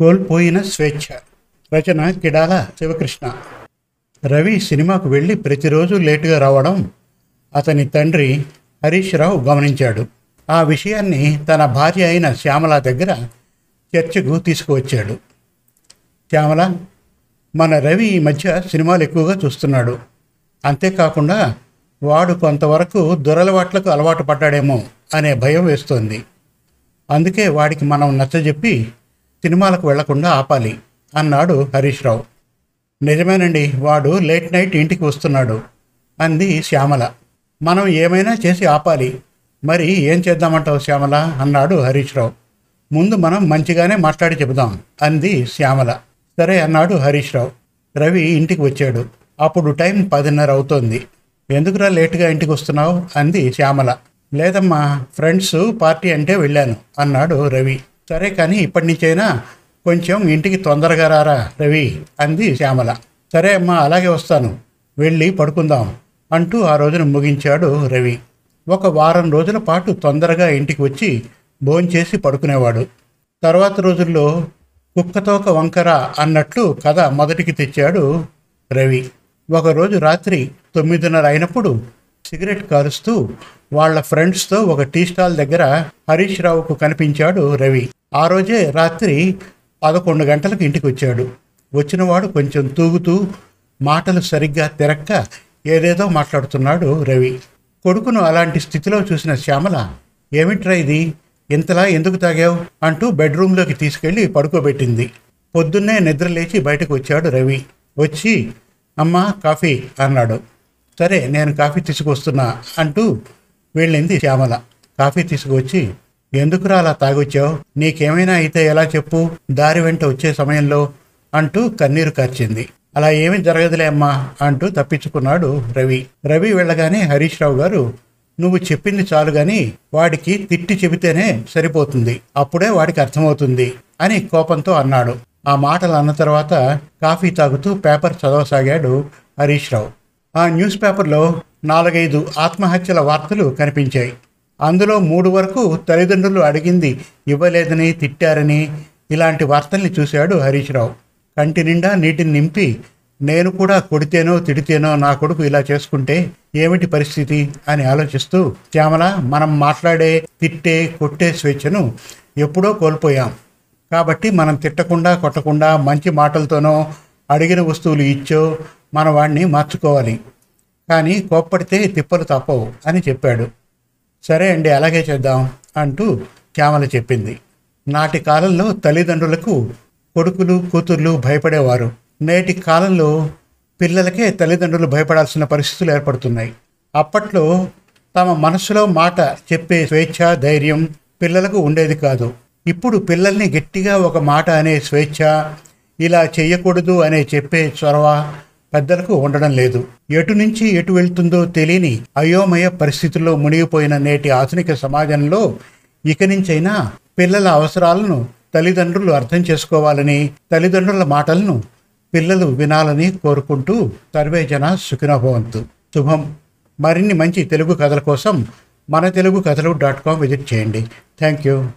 కోల్పోయిన స్వేచ్ఛ. రచన కిడాల శివకృష్ణ. రవి సినిమాకు వెళ్ళి ప్రతిరోజు లేటుగా రావడం అతని తండ్రి హరీష్ రావు గమనించాడు. ఆ విషయాన్ని తన భార్య అయిన శ్యామల దగ్గర చర్చకు తీసుకువచ్చాడు. శ్యామల మన రవి ఈ మధ్య సినిమాలు ఎక్కువగా చూస్తున్నాడు. అంతేకాకుండా వాడు కొంతవరకు దురలవాట్లకు అలవాటు పడ్డాడేమో అనే భయం వేస్తోంది. అందుకే వాడికి మనం నచ్చజెప్పి సినిమాలకు వెళ్ళకుండా ఆపాలి అన్నాడు హరీష్ రావు. నిజమేనండి వాడు లేట్ నైట్ ఇంటికి వస్తున్నాడు అంది శ్యామల. మనం ఏమైనా చేసి ఆపాలి. మరి ఏం చేద్దామంటావు శ్యామల? అన్నాడు హరీష్ రావు. ముందు మనం మంచిగానే మాట్లాడి చెబుదాం అంది శ్యామల. సరే అన్నాడు హరీష్ రావు. రవి ఇంటికి వచ్చాడు. అప్పుడు టైం పదిన్నర అవుతోంది. ఎందుకురా లేటుగా ఇంటికి వస్తున్నావు? అంది శ్యామల. లేదమ్మా ఫ్రెండ్స్ పార్టీ అంటే వెళ్ళాను అన్నాడు రవి. సరే కానీ ఇప్పటి నుంచైనా కొంచెం ఇంటికి తొందరగా రారా రవి? అంది శ్యామల. సరే అమ్మా అలాగే వస్తాను. వెళ్ళి పడుకుందాం అంటూ ఆ రోజున ముగించాడు రవి. ఒక వారం రోజుల పాటు తొందరగా ఇంటికి వచ్చి భోంచేసి పడుకునేవాడు. తర్వాత రోజుల్లో కుక్కతోక వంకర అన్నట్లు కథ మొదటికి తెచ్చాడు రవి. ఒకరోజు రాత్రి తొమ్మిదిన్నర అయినప్పుడు సిగరెట్ కాలుస్తూ వాళ్ళ ఫ్రెండ్స్తో ఒక టీ స్టాల్ దగ్గర హరీష్ రావుకు కనిపించాడు రవి. ఆ రోజే రాత్రి పదకొండు గంటలకు ఇంటికి వచ్చాడు. వచ్చినవాడు కొంచెం తూగుతూ మాటలు సరిగ్గా తిరక్క ఏదేదో మాట్లాడుతున్నాడు రవి. కొడుకును అలాంటి స్థితిలో చూసిన శ్యామల ఏమిట్రా ఇది? ఇంతలా ఎందుకు తాగావు? అంటూ బెడ్రూమ్లోకి తీసుకెళ్ళి పడుకోబెట్టింది. పొద్దున్నే నిద్ర లేచి బయటకు వచ్చాడు రవి. వచ్చి అమ్మా కాఫీ అన్నాడు. సరే నేను కాఫీ తీసుకొస్తున్నా అంటూ వెళ్ళింది శ్యామల. కాఫీ తీసుకువచ్చి ఎందుకురా అలా తాగొచ్చావు? నీకేమైనా అయితే ఎలా చెప్పు? దారి వెంట వచ్చే సమయంలో అంటూ కన్నీరు కార్చింది. అలా ఏమీ జరగదులే అమ్మా అంటూ తప్పించుకున్నాడు రవి. రవి వెళ్ళగానే హరీష్ రావు గారు నువ్వు చెప్పింది చాలు గాని వాడికి తిట్టి చెబితేనే సరిపోతుంది. అప్పుడే వాడికి అర్థమవుతుంది అని కోపంతో అన్నాడు. ఆ మాటలు అన్న తర్వాత కాఫీ తాగుతూ పేపర్ చదవసాగాడు హరీష్ రావు. ఆ న్యూస్ పేపర్లో నాలుగైదు ఆత్మహత్యల వార్తలు కనిపించాయి. అందులో మూడు వరకు తల్లిదండ్రులు అడిగింది ఇవ్వలేదని తిట్టారని ఇలాంటి వార్తల్ని చూశాడు హరీష్ రావు. కంటి నిండా నీటిని నింపి నేను కూడా కొడితేనో తిడితేనో నా కొడుకు ఇలా చేసుకుంటే ఏమిటి పరిస్థితి? అని ఆలోచిస్తూ శ్యామల మనం మాట్లాడే తిట్టే కొట్టే స్వేచ్ఛను ఎప్పుడో కోల్పోయాం. కాబట్టి మనం తిట్టకుండా కొట్టకుండా మంచి మాటలతోనో అడిగిన వస్తువులు ఇచ్చో మన వాడిని మార్చుకోవాలి. కానీ కోప్పడితే తిప్పలు తప్పవు అని చెప్పాడు. సరే అండి అలాగే చేద్దాం అంటూ శ్యామల చెప్పింది. నాటి కాలంలో తల్లిదండ్రులకు కొడుకులు కూతుర్లు భయపడేవారు. నేటి కాలంలో పిల్లలకే తల్లిదండ్రులు భయపడాల్సిన పరిస్థితులు ఏర్పడుతున్నాయి. అప్పట్లో తమ మనసులో మాట చెప్పే స్వేచ్ఛ ధైర్యం పిల్లలకు ఉండేది కాదు. ఇప్పుడు పిల్లల్ని గట్టిగా ఒక మాట అనే స్వేచ్ఛ ఇలా చేయకూడదు అనే చెప్పే చొరవ పెద్దలకు ఉండడం లేదు. ఎటు నుంచి ఎటు వెళ్తుందో తెలియని అయోమయ పరిస్థితుల్లో మునిగిపోయిన నేటి ఆధునిక సమాజంలో ఇక నుంచైనా పిల్లల అవసరాలను తల్లిదండ్రులు అర్థం చేసుకోవాలని తల్లిదండ్రుల మాటలను పిల్లలు వినాలని కోరుకుంటూ సర్వేజన సుఖినభవంతు. శుభం. మరిన్ని మంచి తెలుగు కథల కోసం మన Telugu Kathalu dot com visit చేయండి. Thank you.